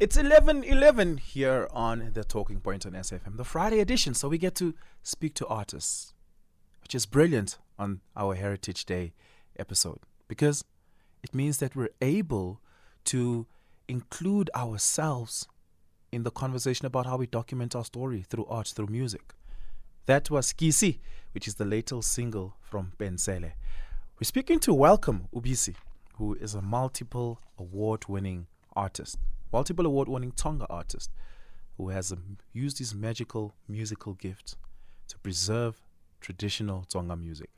It's 11 11 here on the Talking Point on SAFM, the Friday edition. So we get to speak to artists, which is brilliant on our Heritage Day episode because it means that we're able to include ourselves in the conversation about how we document our story through art, through music. That was Kisi, which is the latest single from Pensele. We're speaking to Welcome Ubisi, who is a multiple award winning artist multiple award winning Tsonga artist who has um, used his magical musical gift to preserve traditional Tsonga music.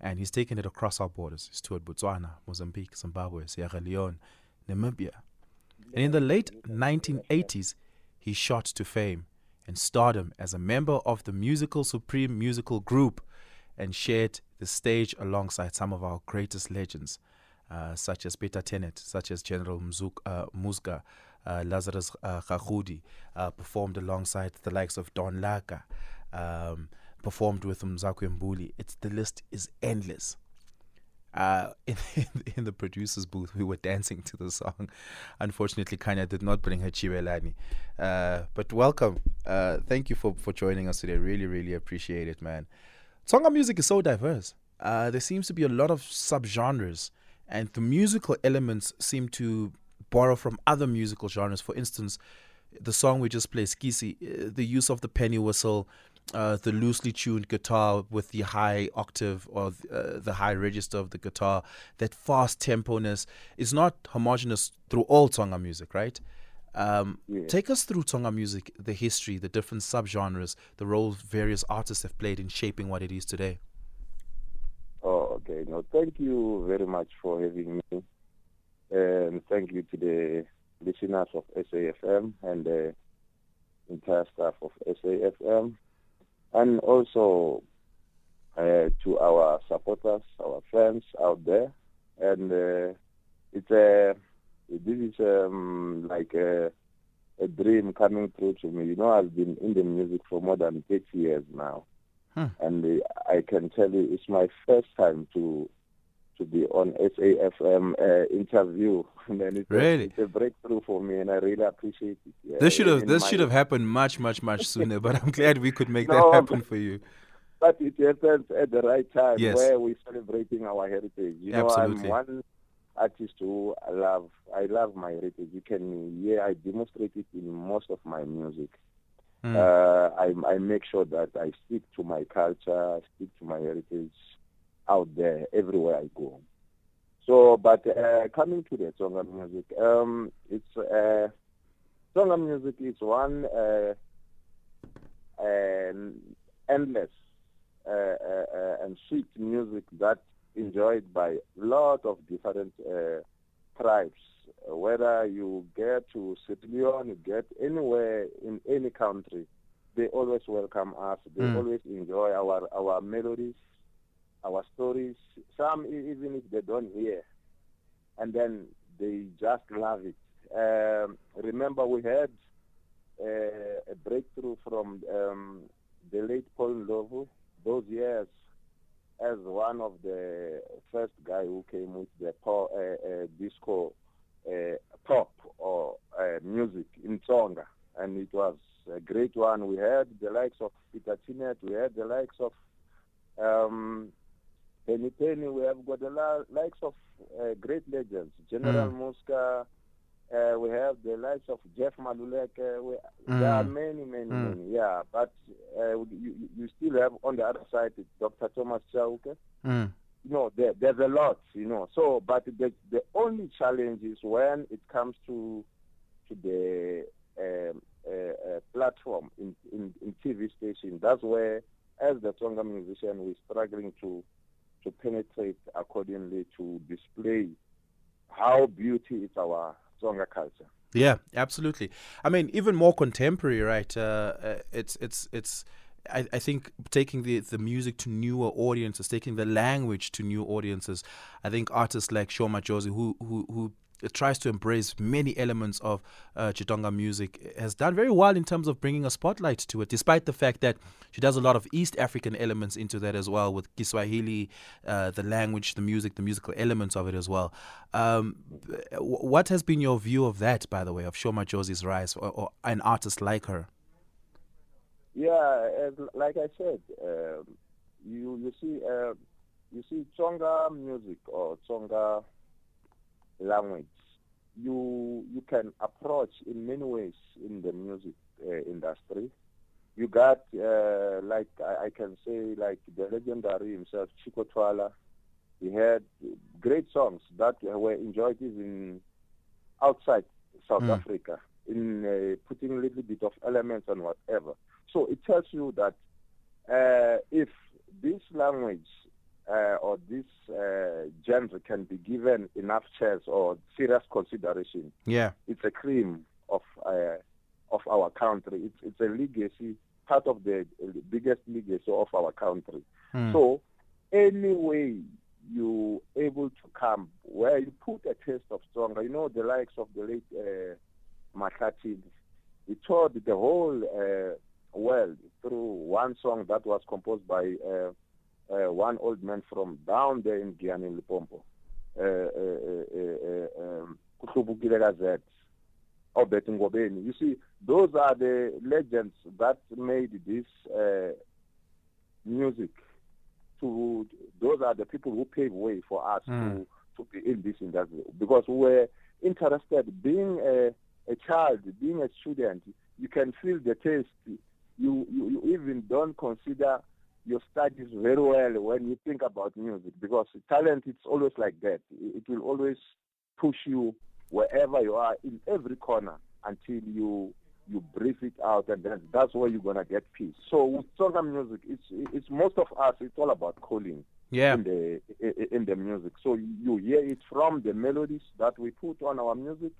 And he's taken it across our borders. He's toured Botswana, Mozambique, Zimbabwe, Sierra Leone, Namibia. And in the late 1980s, he shot to fame and stardom as a member of the Musical Supreme musical group and shared the stage alongside some of our greatest legends uh, such as Peta Teanet, such as General Mzuk, uh, Muzka, uh, Lazarus uh, uh, performed alongside the likes of Don Laka, um, performed with Mzwakhe Mbuli. It's the list is endless. Uh, in, in, the producer's booth, we were dancing to the song. Unfortunately, Kanya did not bring her xibelani. Uh, but welcome. Uh, thank you for, for joining us today. Really, really appreciate it, man. Tsonga music is so diverse. There seems to be a lot of subgenres and the musical elements seem to borrow from other musical genres. For instance, the song we just played, Skisi, uh, the use of the penny whistle, uh, the loosely tuned guitar with the high octave or uh, the high register of the guitar, that fast temponess is not homogenous through all Tsonga music, right? Um, yeah. Take us through Tsonga music, the history, the different subgenres, the role various artists have played in shaping what it is today. Thank you very much for having me. And thank you to the listeners of SAFM and the entire staff of SAFM. And also uh, to our supporters, our friends out there. And uh, it's a, this is um, like a, a dream coming true to me. You know, I've been in the music for more than 30 years now. Hmm. And uh, I can tell you, it's my first time to to be on SAFM uh, interview. and it's, really? a, it's a breakthrough for me, and I really appreciate it. Yeah, this should have this should have happened much, much, much sooner. but I'm glad we could make no, that happen for you. But it happens at the right time, yes. where we're celebrating our heritage. You know, Absolutely. I'm one artist who I love. I love my heritage. You can, yeah, I demonstrate it in most of my music. Mm. Uh, I, I make sure that I stick to my culture, I stick to my heritage out there everywhere I go. So, but uh, coming to the Tsonga music, um, it's uh, Tsonga music is one uh, endless uh, uh, uh, and sweet music that enjoyed by a lot of different tribes whether you get to Sierra Leone, you get anywhere in any country, they always welcome us. They mm. always enjoy our our melodies, our stories. Some even if they don't hear, and then they just love it. Um, remember, we had uh, a breakthrough from um, the late Paul Ndlovu those years as one of the first guy who came with the uh, uh, disco uh, pop or uh, music in Tsonga, and it was a great one. We had the likes of Peta Teanet, we had the likes of um, Penny Penny, we have got the la- likes of uh, great legends, General mm. Muzka, uh, we have the likes of Jeff Maluleke. We, mm. There are many, many, mm. many. Yeah, but uh, you, you still have on the other side Dr. Thomas Chauke. Mm you know, there, there's a lot, you know. So, but the the only challenge is when it comes to to the um, uh, uh, platform in, in, in TV station. That's where, as the Tsonga musician, we're struggling to to penetrate accordingly to display how beauty is our Tsonga culture. Yeah, absolutely. I mean, even more contemporary, right? Uh, uh it's it's it's I, I think taking the, the music to newer audiences, taking the language to new audiences. I think artists like Sho Madjozi, who who who tries to embrace many elements of uh, Xitsonga music, it has done very well in terms of bringing a spotlight to it, despite the fact that she does a lot of East African elements into that as well, with Kiswahili, uh, the language, the music, the musical elements of it as well. Um, what has been your view of that, by the way, of Shoma Madjozi's rise, or, or an artist like her? Yeah, like I said, um, you you see uh, you see Tsonga music or Tsonga language, you you can approach in many ways in the music uh, industry. You got uh, like I, I, can say like the legendary himself Chico Twala. He had great songs that were enjoyed even outside South mm. Africa in uh, putting a little bit of elements and whatever. So it tells you that uh, if this language uh, or this uh, genre can be given enough chance or serious consideration, yeah, it's a cream of uh, of our country. It's it's a legacy, part of the biggest legacy of our country. Mm. So, any way you able to come where you put a taste of stronger, you know, the likes of the late uh, Mahlati, he toured the whole uh, world through one song that was composed by uh, uh, one old man from down there in Giyani, Limpopo, uh, uh, um, Kuhlubukile Gazette, Obed Ngobeni. You see, those are the legends that made this music. To those are the people who paved way for us mm. to to be in this industry because we were interested. Being a, a child, being a student, you can feel the taste. You, you, you even don't consider your studies very well when you think about music because talent it's always like that. It will always push you wherever you are in every corner until you you breathe it out and then that's where you're gonna get peace. So with Tsonga music, it's it's most of us. It's all about calling. Yeah. In the in the music, so you hear it from the melodies that we put on our music.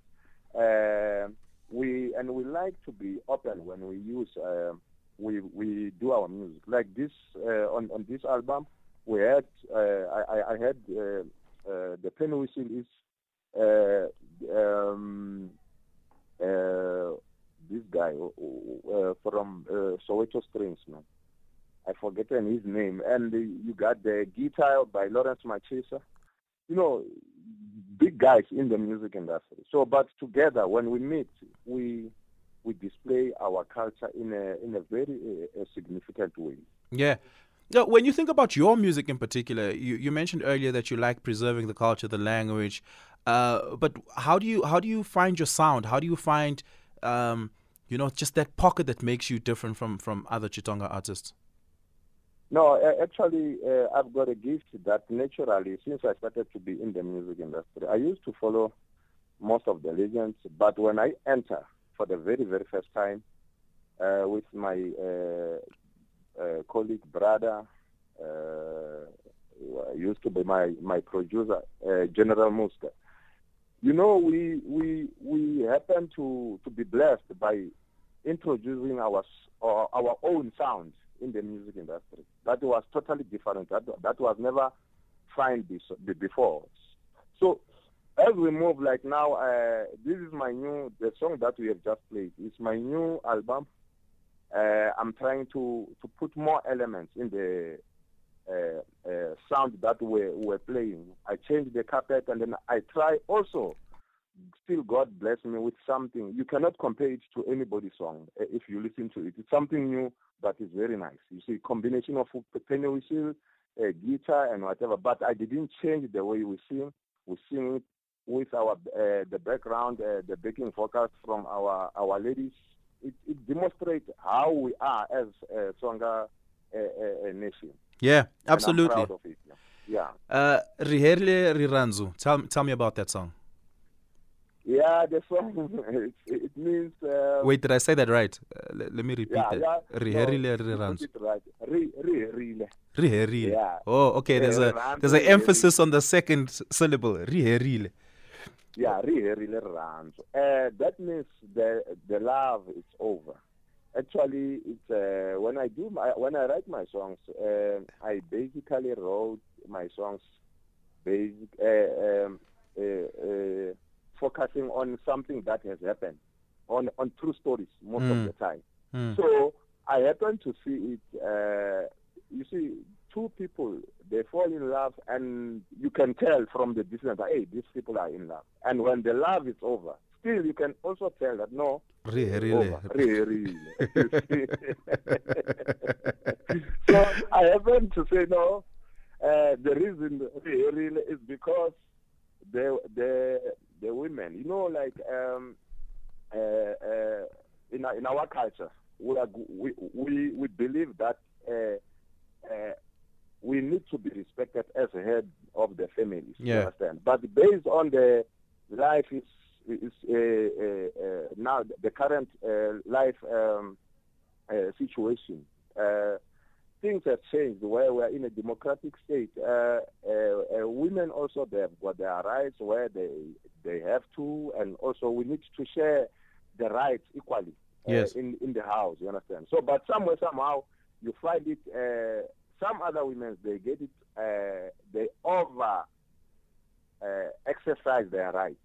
Uh, we and we like to be open when we use. Uh, we we do our music. Like this uh, on on this album, we had uh, I I had uh, the penny whistle is um, this guy from Soweto Strings, man. I forgotten his name, and you got the guitar by Lawrence Machisa. You know, big guys in the music industry. So, but together when we meet, we we display our culture in a in a very uh, significant way. Yeah. Now, when you think about your music in particular, you, you mentioned earlier that you like preserving the culture, the language. Uh, but how do you how do you find your sound? How do you find um, you know just that pocket that makes you different from from other Xitsonga artists? No, actually, uh, I've got a gift that naturally, since I started to be in the music industry, I used to follow most of the legends. But when I enter for the very, very first time uh, with my uh, uh, colleague, brother, who used to be my, my producer, General Muzka. You know, we, we, we happen to, to be blessed by introducing our, our, our own sound in the music industry. That was totally different. That, that was never found before. So as we move, like now, uh, this is my new, the song that we have just played. It's my new album. Uh, I'm trying to, to put more elements in the uh, uh sound that we're, we're playing. I changed the carpet and then I try also, still God bless me with something. You cannot compare it to anybody's song uh, if you listen to it. It's something new that is very nice. You see, combination of penny whistle, uh, guitar and whatever, but I didn't change the way we sing. We sing it with our uh, the background, uh, the backing vocals from our our ladies. It, it demonstrates how we are as a Tsonga uh, nation. Yeah, absolutely. It, yeah. Uh, Riranzu. Tell tell me about that song. Yeah, the song it, it means. Uh, Wait, did I say that right? Uh, let, let, me repeat yeah, that. Yeah, Riherile no, Riranzu. Right. Ri, riherile. Riherile. Yeah. Oh, okay. There's a there's an emphasis on the second syllable. Riherile. Yeah, really, really runs. Uh, that means the the love is over. Actually, it's uh, when I do my when I write my songs, uh, I basically wrote my songs basic uh, um, uh, uh, focusing on something that has happened, on on true stories most Mm. of the time. Mm. So I happen to see it. Uh, you see, two people they fall in love, and you can tell from the distance that hey, these people are in love. And when the love is over, still you can also tell that no, really. over. Re- really. So I happen to say no. Uh, the reason re- really is because the the the women, you know, like um, uh, uh, in our, in our culture, we are, we we we believe that uh, uh, we need to be respected as a head of the family. You Yeah. understand? But based on the life is is uh, uh, uh, now the current uh, life um, uh, situation. Uh, things have changed where we are in a democratic state. Uh, uh, uh, women also they have got their rights where they they have to, and also we need to share the rights equally uh, Yes. in in the house. You understand? So, but somewhere somehow you find it. Some other women they get it. Uh, they over uh, exercise their rights.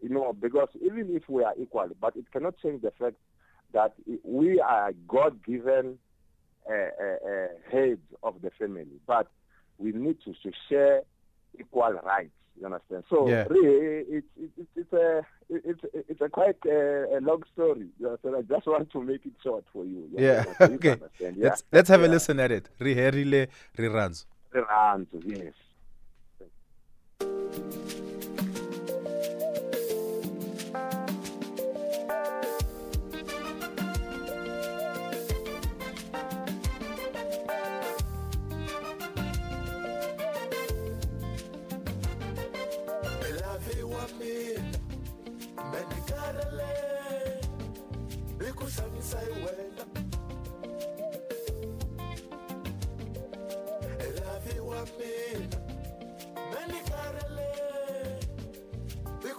You know, because even if we are equal, but it cannot change the fact that we are God-given uh, uh, uh, heads of the family, but we need to, to share equal rights. You understand? So Yeah. really, it's it's it's a it's it's a quite uh, a long story. You understand? I just want to make it short for you. you Yeah, understand? You okay. understand? Yeah. Let's let's have a listen at it. Riherile reruns. Around, yes.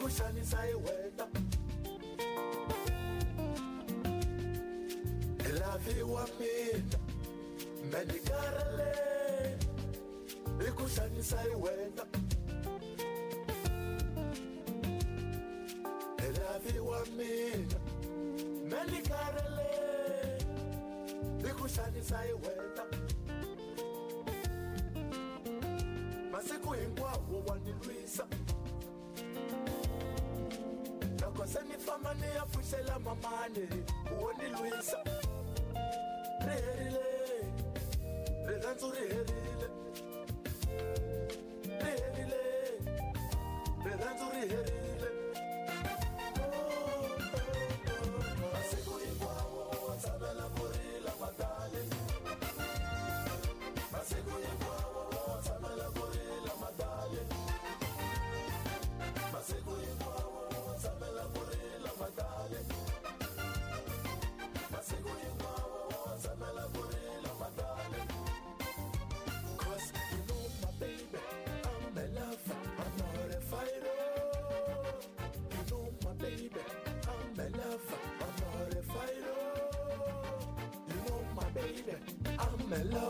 Ikushamisa iwena Elavi wa mina iwena elavi wa mina melikarele ikuxanisa hi wena masiku hinkwawo wa ni lwisa se ni ya pfuxela mamani wo ni lwisa ri herile rirhandzu ri herile I'm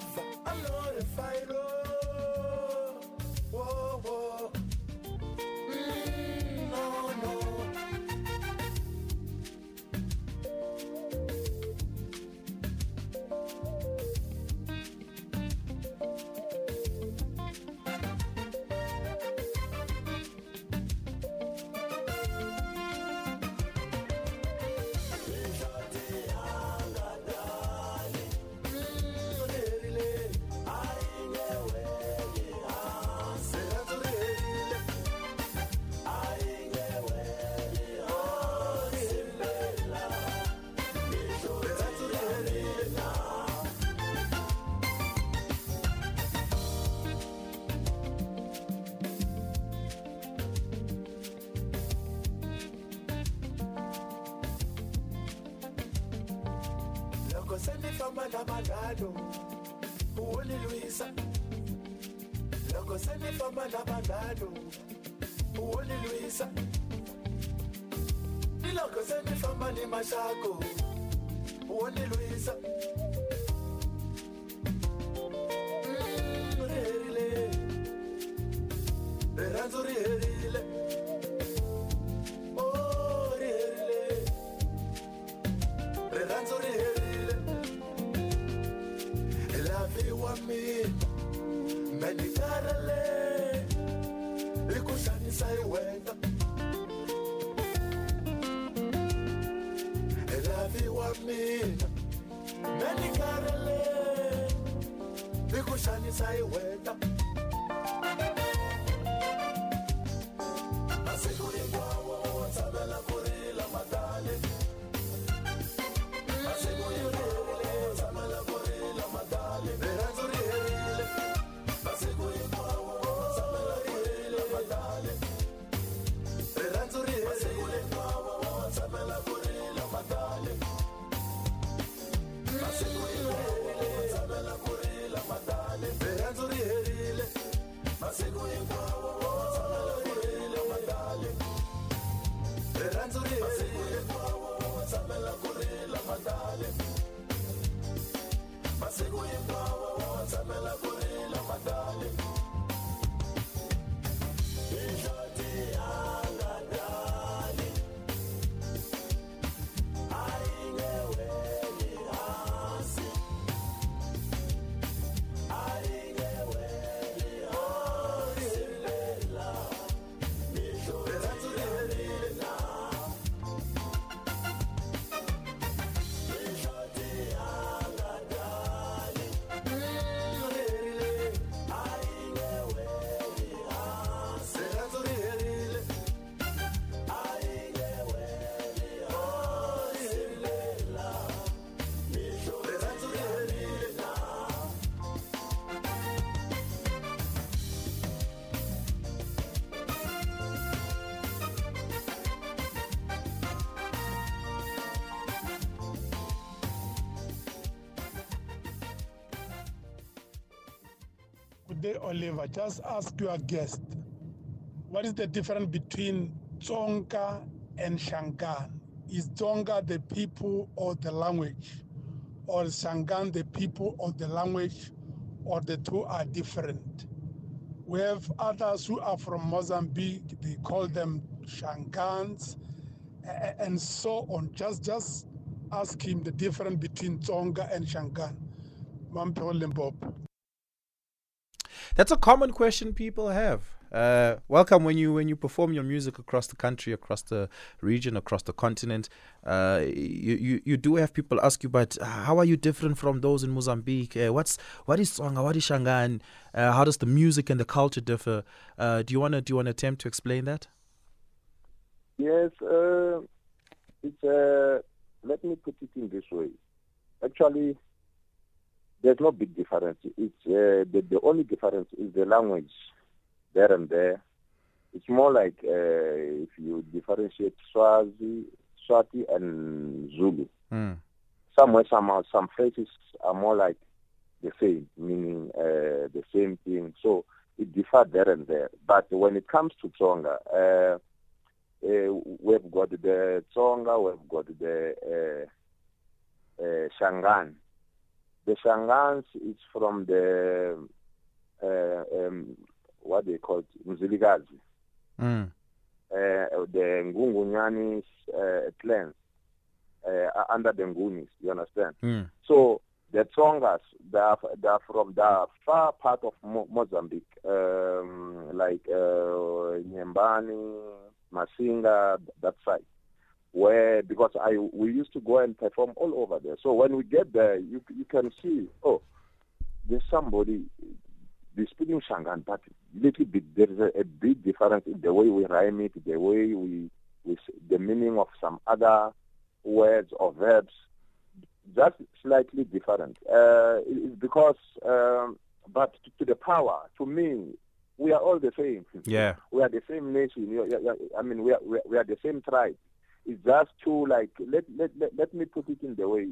loko se ni famba na manano wo ni lwisa loko se ni famba na manano wo ni lwisa ni loko masiku Oliver. Just ask your guest, what is the difference between Tsonga and Shangan? Is Tsonga the people or the language? Or Shangan the people or the language? Or the two are different? We have others who are from Mozambique, they call them Shangans, and so on. Just just ask him the difference between Tsonga and Shangan. Mampho Limpopo. That's a common question people have. Uh, welcome when you when you perform your music across the country, across the region, across the continent. Uh, you, you you do have people ask you, but how are you different from those in Mozambique? Uh, what's what is Tsonga? What is Shangan? Uh, how does the music and the culture differ? Uh, do you wanna do you wanna attempt to explain that? Yes, uh, it's let me put it in this way. Actually, there's no big difference. It's uh, the the only difference is the language there and there. It's more like uh, if you differentiate Swazi, Swati, and Zulu. Mm. Somewhere, somehow, some phrases are more like the same, meaning uh, the same thing. So it differs there and there. But when it comes to Tsonga, uh, uh, we've got the Tsonga, we've got the uh, uh, Shangan. The Shangans is from the uh, um, what they call it, Mzilikazi, Mm. uh, the Ngungunyani uh, clans uh, under the Ngunis. You understand? Mm. So the Tsongas, they are, they are from the far part of Mo- Mozambique, um, like uh, Nyembani, Masinga, that side. Because I we used to go and perform all over there. So when we get there, you you can see oh, there's somebody they speaking Shangan, but little bit there is a, a big difference in the way we rhyme it, the way we, s- the meaning of some other words or verbs just slightly different. Uh, it- it's because, um, but to, to the power, to me, we are all the same. Yeah. We are the same nation. I mean, we are, we are the same tribe. It's just to like, let, let, let, let me put it in the way.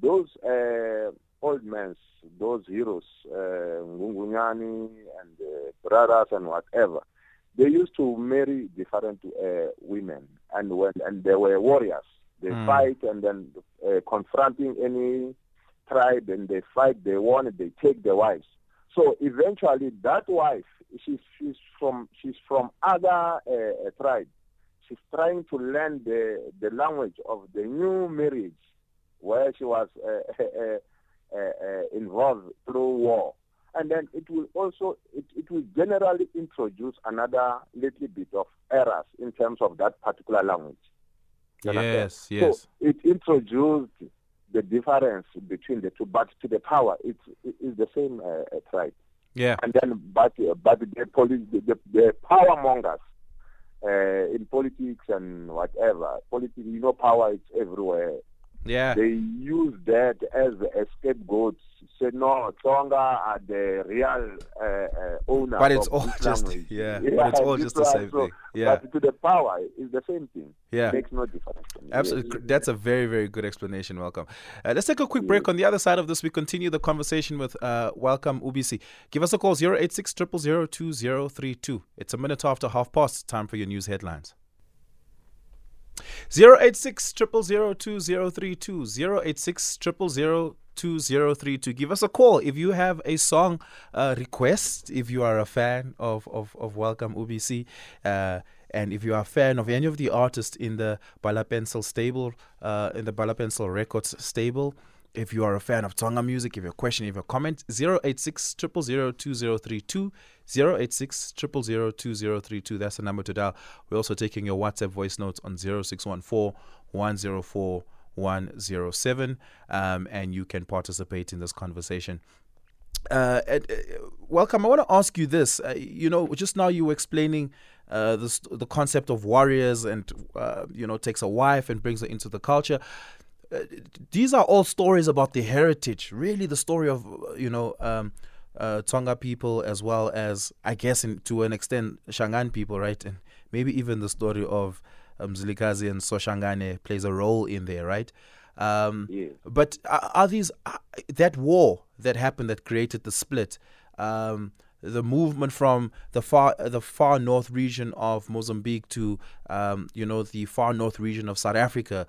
Those uh, old men, those heroes, uh, Ngungunyani and uh, brothers and whatever, they used to marry different uh, women, and when and they were warriors. They Mm. fight and then uh, confronting any tribe, and they fight. They won. They take the wives. So eventually, that wife, she's she's from she's from other uh, tribe. She's trying to learn the the language of the new marriage, where she was uh, uh, uh, uh, involved through war. and then it will also it, it will generally introduce another little bit of errors in terms of that particular language. Yes, yes. So it introduced the difference between the two, but to the power, it's it is the same uh, uh, tribe. Yeah. And then, but uh, but the police, the, the, the power mongers uh, in politics and whatever, politics, you know, power is everywhere. Yeah. They use that as a scapegoat. Say no, Tsonga are the real uh, uh, owner. But it's all just language. yeah, but it's all just the same so- thing. Yeah. But to the power, is the same thing. Yeah. Makes no difference. Absolutely. That's a very, very good explanation. Welcome. Uh, let's take a quick break. On the other side of this, we continue the conversation with uh, Welcome Ubisi. Give us a call 086 000 2032. It's a minute after half past. Time for your news headlines. 086 000 2032. 086 000 2032. Give us a call if you have a song uh, request, if you are a fan of, of, of Welcome Ubisi. Uh, and if you are a fan of any of the artists in the Bala Pencil stable, uh, in the Bala Pencil Records stable, if you are a fan of Tsonga music, if you have a question, if you have a comment, 086 000 2032, 086 000 2032. That's the number to dial. We're also taking your WhatsApp voice notes on 0614 104 107, um, and you can participate in this conversation. Uh, uh, welcome. I want to ask you this. Uh, you know, just now you were explaining uh, the the concept of warriors, and uh, you know, takes a wife and brings her into the culture. Uh, these are all stories about the heritage. Really, the story of you know um, uh, Tsonga people, as well as I guess, in, to an extent, Shangan people, right? And maybe even the story of um, Zilikazi and Soshangane plays a role in there, right? Um, Yeah. but are, are these uh, that war that happened that created the split? Um, the movement from the far the far north region of Mozambique to um, you know the far north region of South Africa,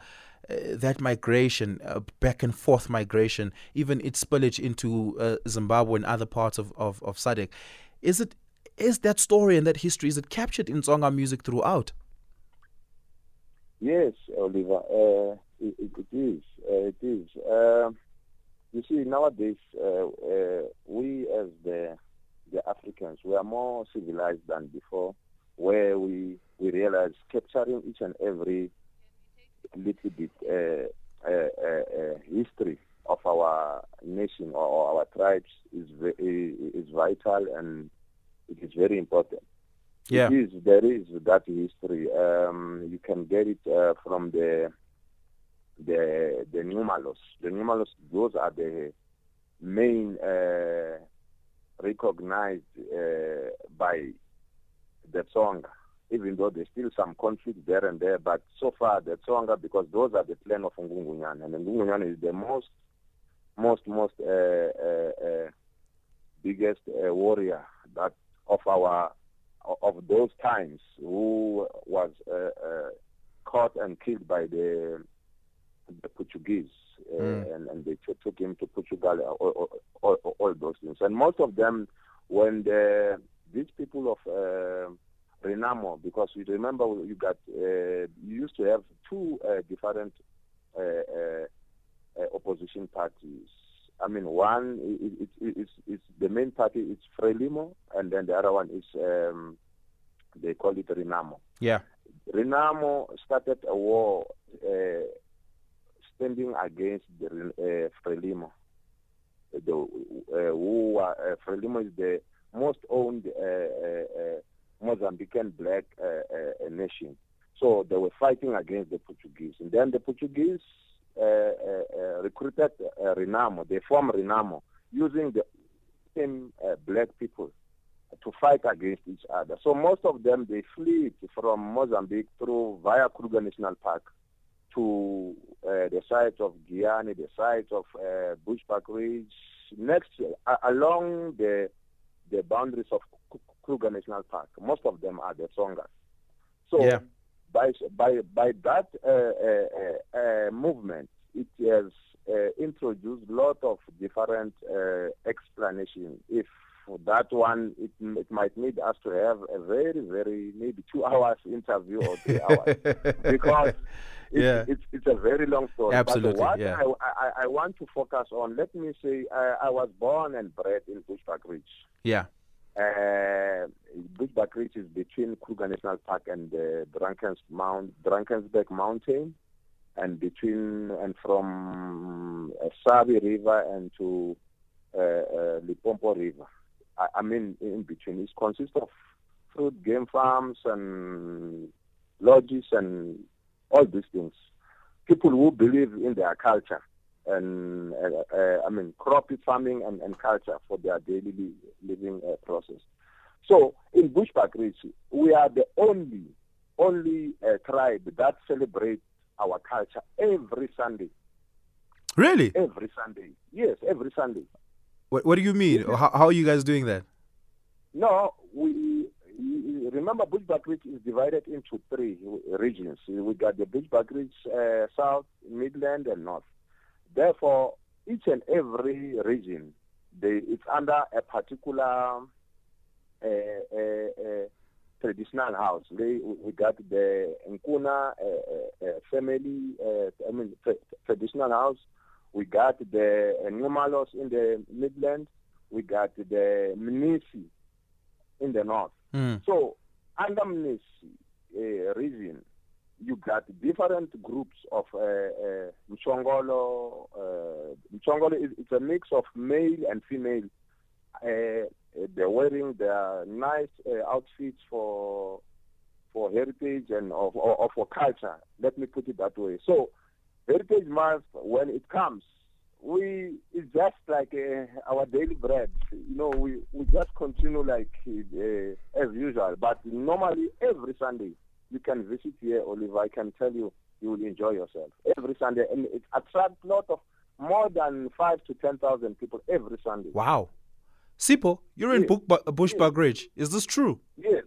that migration, uh, back and forth migration, even its spillage into uh, Zimbabwe and other parts of of, of SADC, is it is that story and that history is it captured in Tsonga music throughout? Yes, Oliver, uh, it, it is. Uh, it is. Uh, you see, nowadays, uh, uh, we as the the Africans, we are more civilized than before, where we we realize capturing each and every little bit uh, uh, uh, uh, history of our nation or, our tribes is is vital and it is very important. Yeah. It is, there is that history. Um, you can get it uh, from the the the numerals. The numerals, those are the main uh, recognized uh, by the Tsonga, even though there's still some conflict there and there. But so far, the Tsonga, because those are the clan of Ngungunyan, and Ngungunyan is the most, most, most uh, uh, uh, biggest uh, warrior that of our of those times who was uh, uh, caught and killed by the the Portuguese, uh, Mm. and, and they took took him to Portugal, all, all, all, all those things. And most of them, when the these people of uh, Renamo, because you remember you got uh, you used to have two uh, different uh, uh, uh, opposition parties. I mean, one is, is, is, is the main party is Frelimo, and then the other one is um, they call it Renamo. Yeah. Renamo started a war uh, standing against the uh, Frelimo. The, uh, who uh, Frelimo is the most owned uh, uh, uh, Mozambican black uh, uh, nation. So they were fighting against the Portuguese. And then the Portuguese uh, uh, recruited Renamo. They formed Renamo using the same black people to fight against each other. So most of them they fled from Mozambique through via Kruger National Park to uh, the site of Giyani, the site of uh, Bushbuck Ridge, next uh, along the the boundaries of Kruger National Park. Most of them are the Tsongas. So Yeah. by by by that uh, uh, uh, uh, movement, it has uh, introduced a lot of different uh, explanations. If that one, it, it might need us to have a very, very maybe two hours interview or three hours because Yeah. it's it's a very long story. Absolutely, But what yeah. I, I, I want to focus on, let me say, I, I was born and bred in Bushbuck Ridge. Yeah. Uh, Bushbuck Ridge is between Kruger National Park and the Drankens Mount, Drakensberg Mountain, and between and from uh, Sabi River and to uh, uh, Limpopo River. I, I mean, in between. It consists of fruit, game farms, and lodges, and all these things. People who believe in their culture and uh, uh, I mean crop farming and, and culture for their daily li- living uh, process. So in Bushbuck Ridge, we are the only only uh, tribe that celebrates our culture every Sunday. Really? Every Sunday, yes, every Sunday. What, what do you mean? How, how are you guys doing that? No, we remember Bushbuck Ridge is divided into three regions. We got the Bushbuck Ridge uh, South, Midland, and North. Therefore, each and every region, they, it's under a particular uh, uh, uh, traditional house. We got the Nkuna uh, uh, family, I mean tra- traditional house. We got the uh, Numalos in the Midland. We got the Mnisi in the north. Hmm. So under Mnisi uh, region, you got different groups of uh, uh, Mchongolo. Uh, Mchongolo is it's a mix of male and female. Uh, they're wearing their nice uh, outfits for for heritage and of, or, or for culture. Let me put it that way. So Heritage Month, when it comes, we it's just like uh, our daily bread. You know, we, we just continue like uh, as usual. But normally, every Sunday, you can visit here, Oliver. I can tell you, you will enjoy yourself every Sunday, and it attracts a lot of more than five to ten thousand people every Sunday. Wow. Sipo, you're in Yeah. Book, Bushbuck Ridge. Is this true? Yes,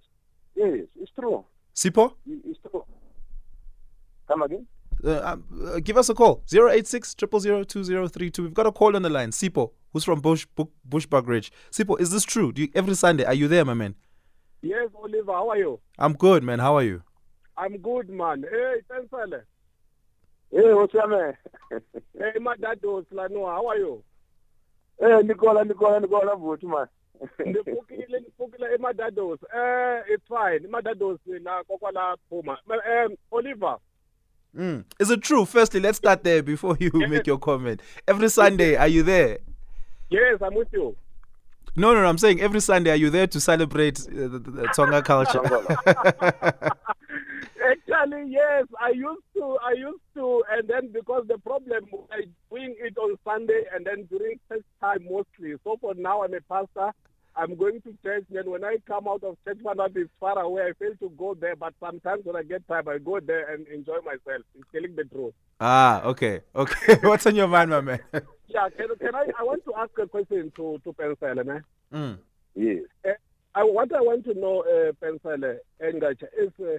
yes, it's true. Sipo? It's true. Come again. Uh, um, uh, give us a call 086 2032 we've got a call on the line sipo who's from bush Bush, bushbuck ridge sipo is this true do you, every sunday are you there my man Yes, Oliver, how are you? i'm good man how are you I'm good, man. Hey, Pensele. Hey, what's up, man? Hey, Madados, Lano, how are you? hey, Nicola, Nicola, Nicola, vote, man. Ndifukile, ndifukile eMadados. Eh, it's fine. eMadados la kokwala phuma. Um, Oliver, mm. is it true firstly let's start there before you make your comment every sunday are you there yes, I'm with you. no no no i'm saying every sunday are you there to celebrate uh, the, the tsonga culture Actually, yes, I used to, I used to, and then because the problem, I doing it on Sunday and then during church time mostly. So for now, I'm a pastor. I'm going to church. Then when I come out of church, one is far away. I fail to go there, but sometimes when I get time, I go there and enjoy myself. It's telling the truth. ah okay okay what's on your mind my man Yeah, can, can I? I want to ask a question to to Pensele, man. mm. yes. I, what I want to know, uh, Pensele Engacha, is uh,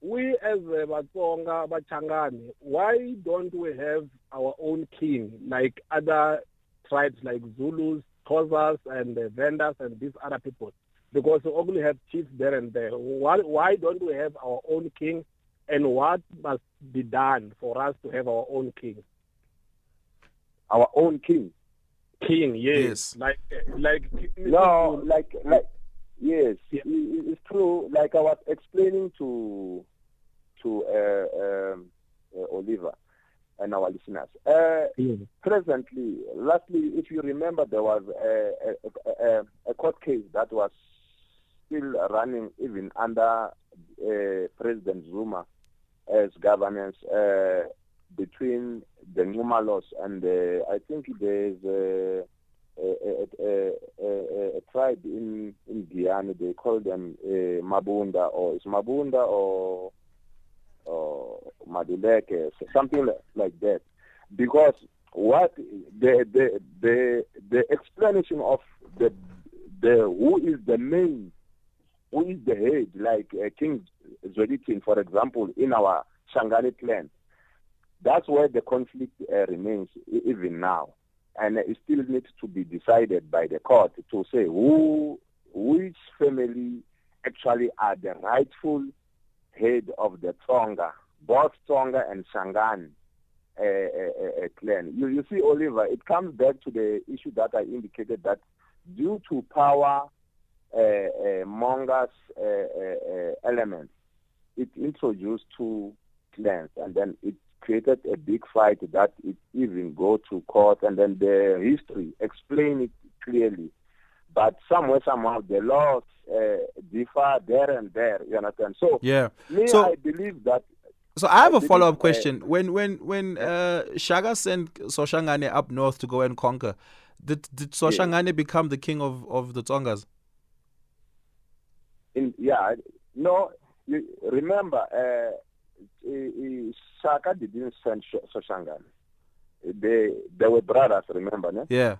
we as uh, Batsonga, Bachangani, why don't we have our own king like other tribes like Zulus, Xhosas, and uh, Vendas and these other people? Because we only have chiefs there and there. Why, why don't we have our own king? And what must be done for us to have our own king? Our own king. King, yes, Yes. like like No, like, like, yes, Yeah. i- i- it's true. Like I was explaining to to uh, um, uh, Oliver and our listeners. Uh, Yes. presently, lastly, if you remember, there was a, a, a, a court case that was still running even under uh, President Zuma as governance uh, between the Numalos and the, I think there's a, a, a, a, a, a tribe in, in Giyani, they call them uh, Mabunda, or it's Mabunda or or Maduleke, something like that. Because what the the the the explanation of the the who is the main, who is the head, like uh, King Zwelithini, for example, in our Shangani clan, that's where the conflict uh, remains even now, and it still needs to be decided by the court to say who which family actually are the rightful head of the Tonga both Tsonga and Shangan uh, uh, uh, clan. You, you see, Oliver, it comes back to the issue that I indicated that due to power mongers elements, it introduced two clans and then it created a big fight that it even go to court and then the history explain it clearly. But somewhere, somehow, the laws uh, differ there and there. You understand? So, Yeah. me, So- I believe that So I have a follow up uh, question. When when when uh, Shaka sent Soshangane up north to go and conquer, did did Soshangane become the king of, of the Tsongas? in yeah no you remember uh, uh, Shaka didn't send Sh- Soshangan. They they were brothers. Remember, ne? Yeah.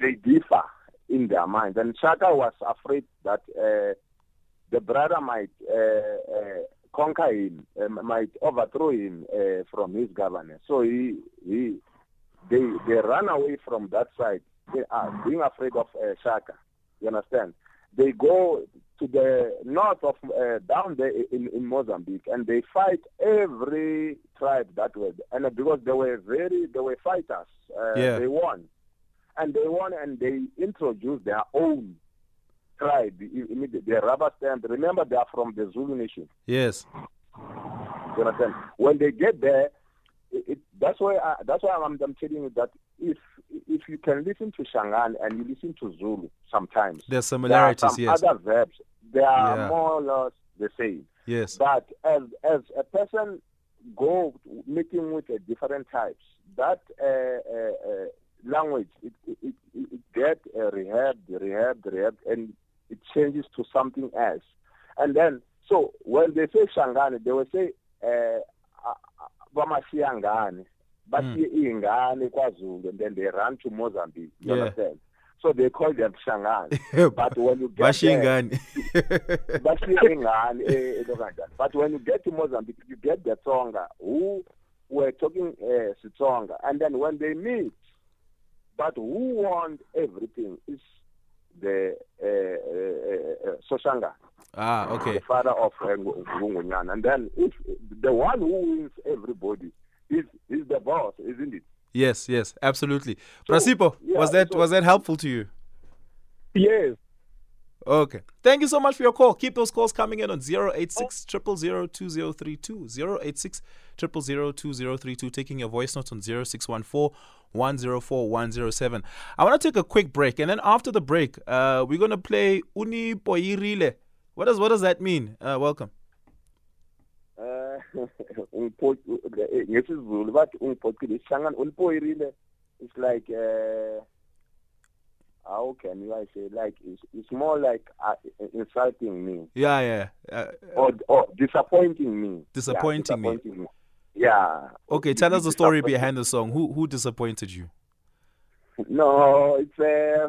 they differ in their minds, and Shaka was afraid that uh, the brother might uh, uh, conquer him, uh, might overthrow him uh, from his governance. So he he they they run away from that side, they are being afraid of uh, Shaka. You understand? They go to the north of uh, down there in, in Mozambique, and they fight every tribe that way. And uh, because they were very, they were fighters, uh, Yeah. they won, and they won, and they introduced their own tribe, The rubber stamp. Remember, they are from the Zulu nation. Yes. You understand? When they get there, it, it, that's why I, that's why I'm, I'm telling you that if if you can listen to Shangan and you listen to Zulu sometimes, there are similarities. some Yes. other verbs. They are Yeah. more or less the same. Yes. But as as a person go meeting with a different types, that uh, uh, uh, language it it, it, it get uh, rehabbed, rehabbed, rehabbed, and it changes to something else. And then, so when they say Shangani, they will say uh, Vamashiyangani, but Mm. Ingani KwaZulu, and then they run to Mozambique. You Yeah. understand? So they call them Shangani. But when you get there, Bashingani. Bashingani, eh, eh. But when you get to Mozambique, you get the Tonga who were talking uh. And then when they meet, but who won everything is the uh, uh, uh, Soshanga, ah, okay. the father of uh, Ngu- And then if the one who wins everybody is is the boss, isn't it? Yes, yes, absolutely. So, Prasipo, yeah, was that so- was that helpful to you? Yes. Okay. Thank you so much for your call. Keep those calls coming in on 086 000 2032. 086 000 2032. Taking your voice notes on 0614 104 107. I want to take a quick break. And then after the break, uh, we're going to play Uni Poirile. What does, what does that mean? Uh, welcome. Uh, eh, ngesizulu it's like uh, how can you I say like it's, it's more like uh, insulting me Yeah, yeah. Uh, or or disappointing me Disappointing me. yeah, disappointing me yeah okay, tell us the story behind the song. Who who disappointed you? no it's uh, uh,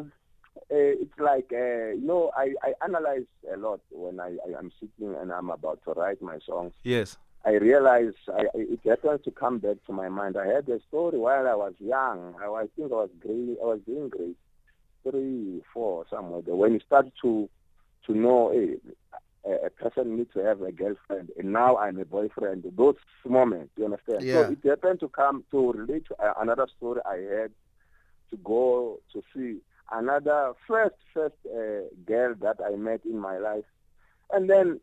it's like uh, you know I, I analyze a lot when I, I am sitting and I'm about to write my songs Yes. I realized I, it happened to come back to my mind. I had a story while I was young. I, I think I was grade, I was doing grade three, four, somewhere there. When you start to to know hey, a, a person needs to have a girlfriend, and now I'm a boyfriend. Those moments, you understand? Yeah. So it happened to come to relate to uh, another story I had to go to see another first first uh, girl that I met in my life, and then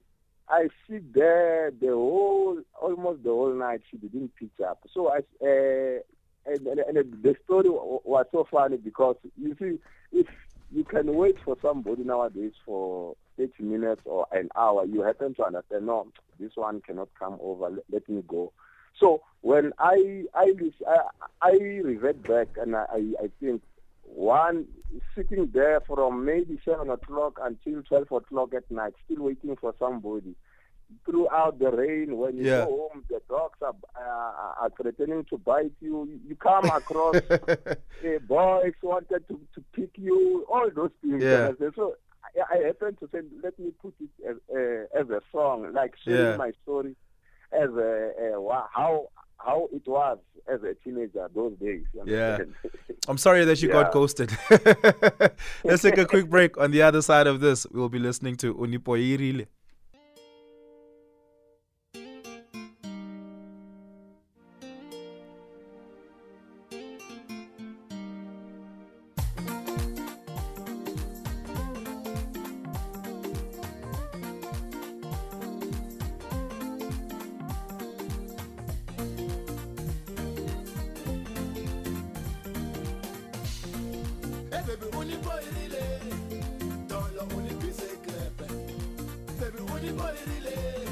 I sit there the whole, almost the whole night. She didn't pick up. So I, uh, and, and, and the story was so funny because you see, if you can wait for somebody nowadays for 30 minutes or an hour, you happen to understand, no, this one cannot come over. Let, let me go. So when I I I, I revert back and I I think one sitting there from maybe seven o'clock until twelve o'clock at night, still waiting for somebody. Throughout the rain, when you Yeah. go home, the dogs are, uh, are threatening to bite you. You- come across uh, boys wanted to, to pick you, all those things. Yeah. So I, I happened to say, let me put it as, uh, as a song, like sharing Yeah. my story as a, a how how it was as a teenager those days. Yeah. I'm sorry that you got ghosted. Let's take a quick break. On the other side of this, we'll be listening to Unipoirile. Baby unipoirile tolo unipise crepe baby unipoirile tolo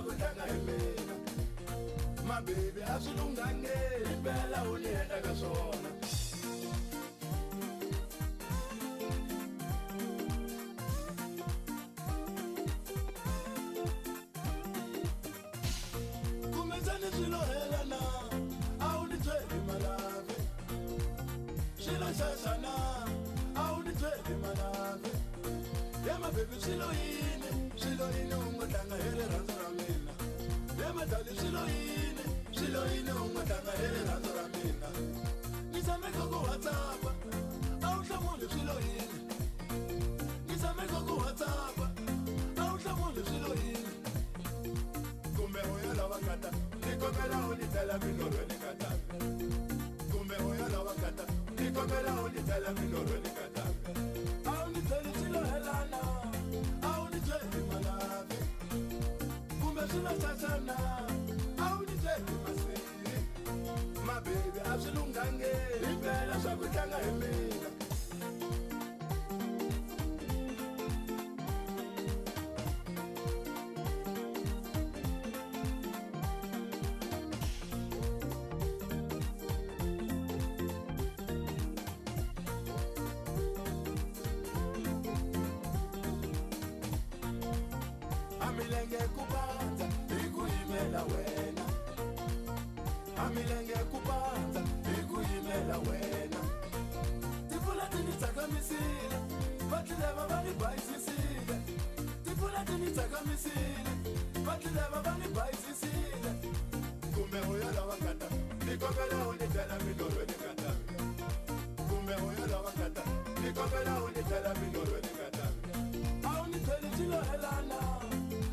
himpela swa ku tlanga hi mina mabebi a swi lunghange himpela u ni endlaka swona kumbexani swilo hela na a wu ni byeli malave? Swilo xexa na a byeli malave ya mabebi swilo yini swilo yini u ya madali swilo yini swilo yini u ngo tlanga hi rirhandzu ra mina. Ni tshameka ku whatsapp a wu hlamuli swilo yini ni tshameka ku whatsapp a wu hlamuli swilo yini kumbe u ya lava ni kombela u ni tela milorhweni katambe kumbe u ya lava ni kombela u ni tela milorhweni katambe a wu ni byeli swilo helana a wu ni byeli malavi kumbe swilo xaxana a himpela u ya lava ngata ni kombela u ni tela milorhweni katambe a wu ni byeli swilo helana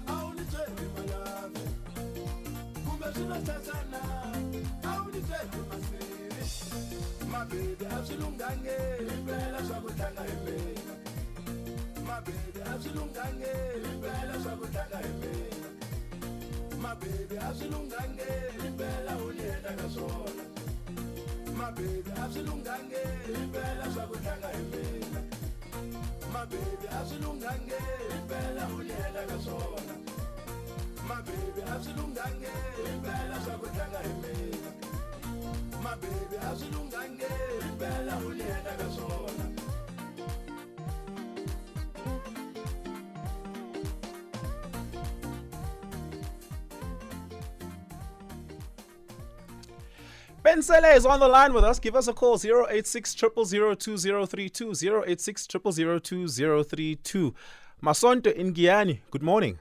a wu ni byeli malave. Kumbe swilo xaxana a wu ni byeli masiri. Mabebi a swi lunghange himpela mabebi a swi lunghange himpela swa ku tlanga hi mina mabebi a swi lunghange himpela u ni endlaka swona mabebi a swi lunghange himpela swa ku tlanga hi mina mabebi a swi lunghange himpela u ni endlaka swona mabebi a swi lunghange himpela swa ku tlanga hi mina mabebi a swi lunghange himpela u ni endlaka swona Pensele is on the line with us. Give us a call 086 2032 086 2032 Masonto in Giyani. Good morning.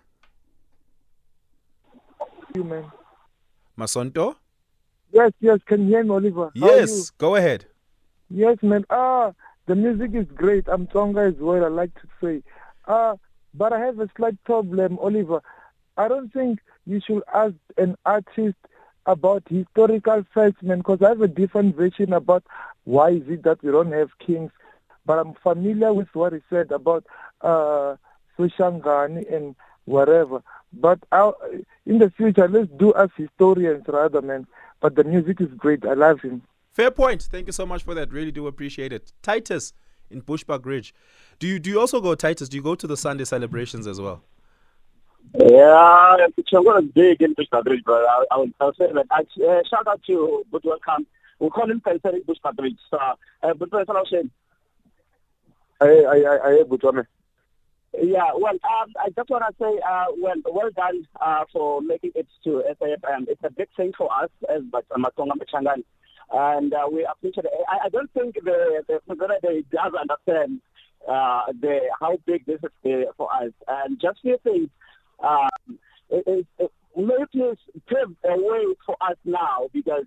you, man. Masonto? Yes, yes. Can you hear me, Oliver? Yes, go ahead. Yes, man. Ah, the music is great. I'm Tonga as well. I like to say. Ah, but I have a slight problem, Oliver. I don't think you should ask an artist about historical facts, man, because I have a different version about why is it that we don't have kings. But I'm familiar with what he said about uh, and whatever. But I'll, in the future, let's do as historians rather, man. But the music is great. I love him. Fair point. Thank you so much for that. Really do appreciate it. Titus in Bushbuckridge. Do you do you also go Titus? Do you go to the Sunday celebrations as well? Yeah, it's a lot of big in Bushbuckridge, but I, I would I'll say that. Actually, uh, shout out to but welcome. We'll call him Kaisari Bushbuckridge. So, uh, but first of all, Shane, I, I, I, I, one. yeah, well, um, I just want to say, uh, well, well done uh, for making it to SAFM. It's a big thing for us as but Matonga Machangani. and uh, we appreciate it. I, I don't think the the Federation does understand uh, the how big this is uh, for us. And just few things, um, it, it, please pave a way for us now because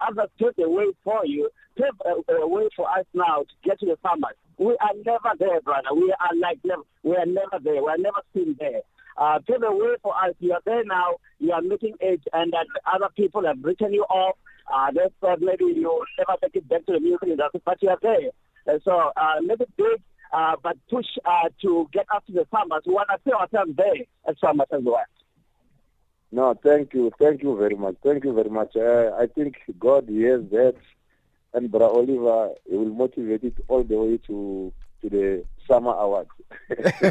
others pave a way for you. Pave a, a way for us now to get to the farmers. We are never there, brother. We are like never. We are never there. We are never seen there. Uh, pave a way for us. You are there now. You are making it, and that other people have written you off. Uh, they said maybe you never take it back to the music industry, but you are there. And so uh, let it big, uh, but push uh, to get to the farmers. We want to see ourselves there as farmers as well. No, thank you, thank you very much, thank you very much. Uh, I think God hears that, and Bra Oliver he will motivate it all the way to to the summer awards.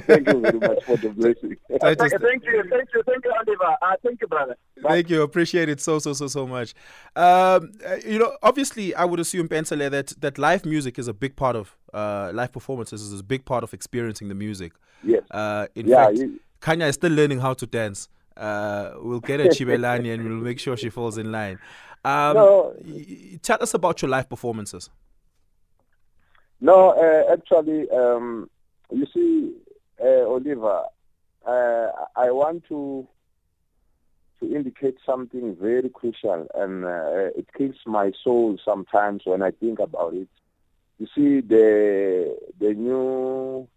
thank you very much for the blessing. Thank, you, thank you, thank you, thank you, Oliver. Uh, thank you, brother. Bye. Thank you. Appreciate it so so so so much. Um, uh, you know, obviously, I would assume Pensele that that live music is a big part of uh, live performances is a big part of experiencing the music. Yes. Uh, in Yeah, fact, you- Kanya is still learning how to dance. Uh, we'll get a xibelani and we'll make sure she falls in line. Um, No. y- y- tell us about your live performances. No, uh, actually, um, you see, uh, Oliver, uh, I want to to indicate something very crucial, and uh, it kills my soul sometimes when I think about it. You see, the the new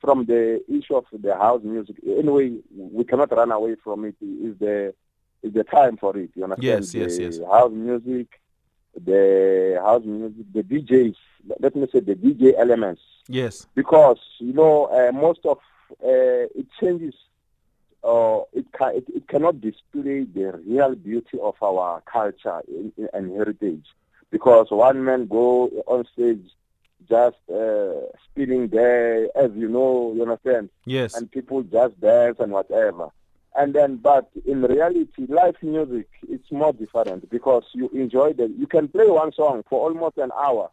from the issue of the house music. Anyway, we cannot run away from it. Is the is the time for it? You understand? Yes, yes, the yes. House music, the house music, the DJs. Let me say the DJ elements Yes. because you know uh, most of uh, it changes uh, it, ca- it it cannot display the real beauty of our culture in, in- and heritage because one man go on stage just uh, spinning there as you know you understand Yes. and people just dance and whatever. And then, but in reality, live music it's more different because you enjoy the. You can play one song for almost an hour.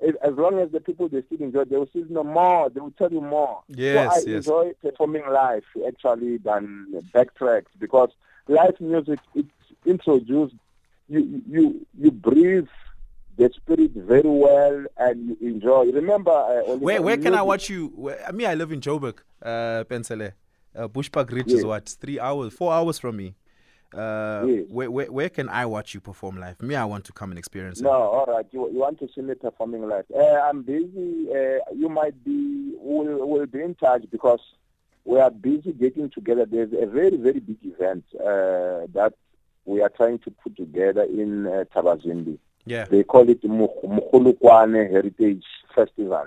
If, as long as the people they still enjoy, they will still know more. They will tell you more. Yes, so I yes. enjoy performing live actually than backtracks because live music it's introduced. You you you breathe the spirit very well and you enjoy. Remember, uh, Where where can I watch you? Where, I mean, I live in Joburg, uh, Pensele. Uh, Bushbuckridge is what three hours, four hours from me. Uh, Yes. where, where where can I watch you perform live? Me, I want to come and experience No, it. No, all right. You, you want to see me performing live? Uh, I'm busy. Uh, you might be. We'll, we'll be in touch because we are busy getting together. There's a very very big event uh, that we are trying to put together in uh, Thabazimbi. Yeah. They call it Mkhulukwane Heritage Festival.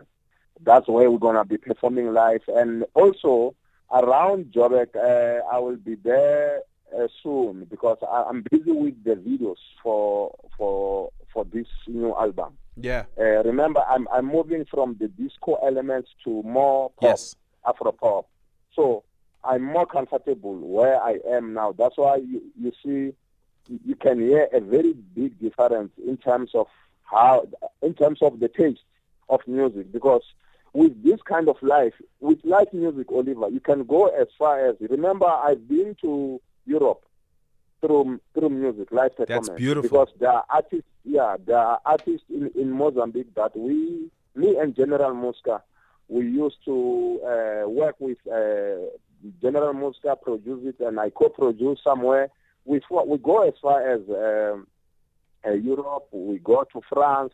That's where we're gonna be performing live, and also around Joburg, uh, I will be there uh, soon because I, I'm busy with the videos for for for this new album. Yeah. Uh, remember, I'm I'm moving from the disco elements to more pop, Yes. Afro pop. So I'm more comfortable where I am now. That's why you, you see you can hear a very big difference in terms of how in terms of the taste of music because with this kind of life with live music oliver you can go as far as remember i've been to europe through through music live performance That's beautiful. because there are artists yeah there are artists in, in mozambique that we me and general Muzka, we used to uh, work with uh, general Muzka produce it and i co-produce somewhere we we go as far as um, uh, Europe. We go to France.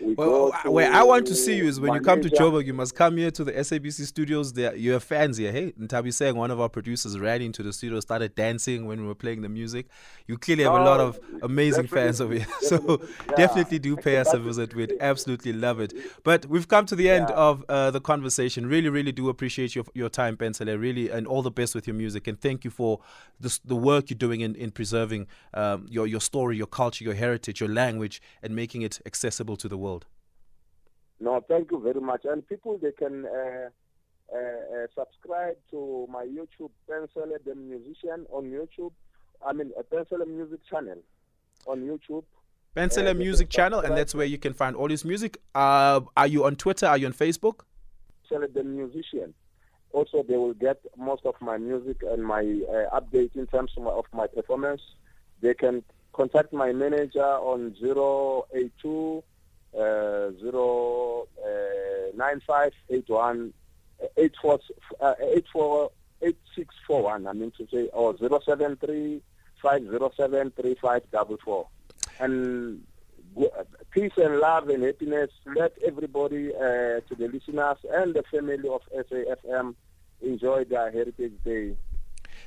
We Well, to where I want to see you is when you come to. Joburg, you must come here to the SABC studios. There, you have fans here. Hey, Ntabi saying one of our producers ran into the studio, started dancing when we were playing the music. You clearly have a lot of amazing fans over here. So definitely, yeah. definitely do pay us a visit. We'd absolutely love it. But we've come to the end of uh, the conversation. Really, really do appreciate your your time, Pensele. Really, and all the best with your music. And thank you for this, the work you're doing in, in preserving um, your, your story, your culture, your heritage, your language, and making it accessible to the world. No, thank you very much. And people, they can uh, uh, uh, subscribe to my YouTube, Pensele the Musician on YouTube. I mean, a Pensele Music channel on YouTube. Pensele Uh, Music Channel, and that's where you can find all his music. Uh, are you on Twitter? Are you on Facebook? Pensele the Musician. Also, they will get most of my music and my uh, update in terms of my, of my performance. They can contact my manager on 082 uh, 0, uh, 9581 uh, 84, uh, 84, 8641, I mean to say, or 073 507 3544. And go- uh, peace and love and happiness. Let everybody, uh, to the listeners and the family of SAFM, enjoy their Heritage Day.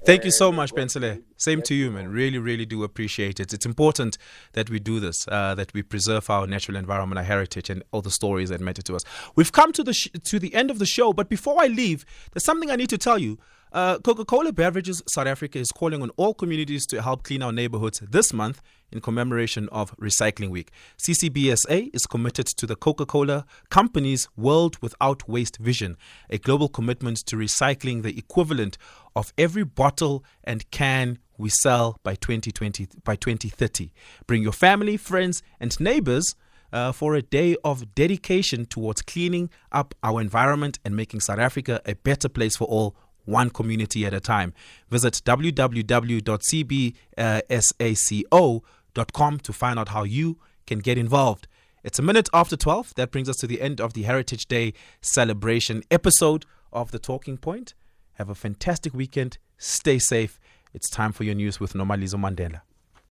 Thank you so much, Pensele. Same to you, man. Really, really do appreciate it. It's important that we do this, uh, that we preserve our natural environment, our heritage, and all the stories that matter to us. We've come to the sh- to the end of the show, but before I leave, there's something I need to tell you. Uh, Coca-Cola Beverages South Africa is calling on all communities to help clean our neighborhoods this month in commemoration of Recycling Week. CCBSA is committed to the Coca-Cola company's World Without Waste vision, a global commitment to recycling the equivalent of every bottle and can we sell by 2020 by 2030. Bring your family, friends, and neighbors uh, for a day of dedication towards cleaning up our environment and making South Africa a better place for all, one community at a time. Visit www.cbsaco.com to find out how you can get involved. It's a minute after 12. That brings us to the end of the Heritage Day celebration episode of The Talking Point. Have a fantastic weekend. Stay safe. It's time for your news with Normalizo Mandela.